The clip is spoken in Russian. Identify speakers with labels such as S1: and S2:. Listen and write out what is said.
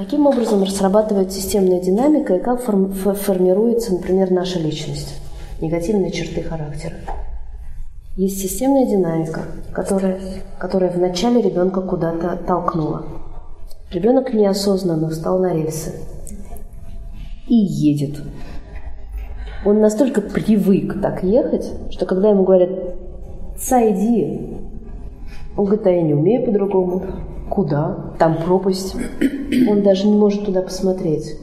S1: Каким образом срабатывает системная динамика и как формируется, например, наша личность, негативные черты характера? Есть системная динамика, которая, которая вначале ребенка куда-то толкнула. Ребенок неосознанно встал на рельсы и едет. Он настолько привык так ехать, что когда ему говорят «сойди», он говорит, а я не умею по-другому. Куда? Там пропасть. Он даже не может туда посмотреть.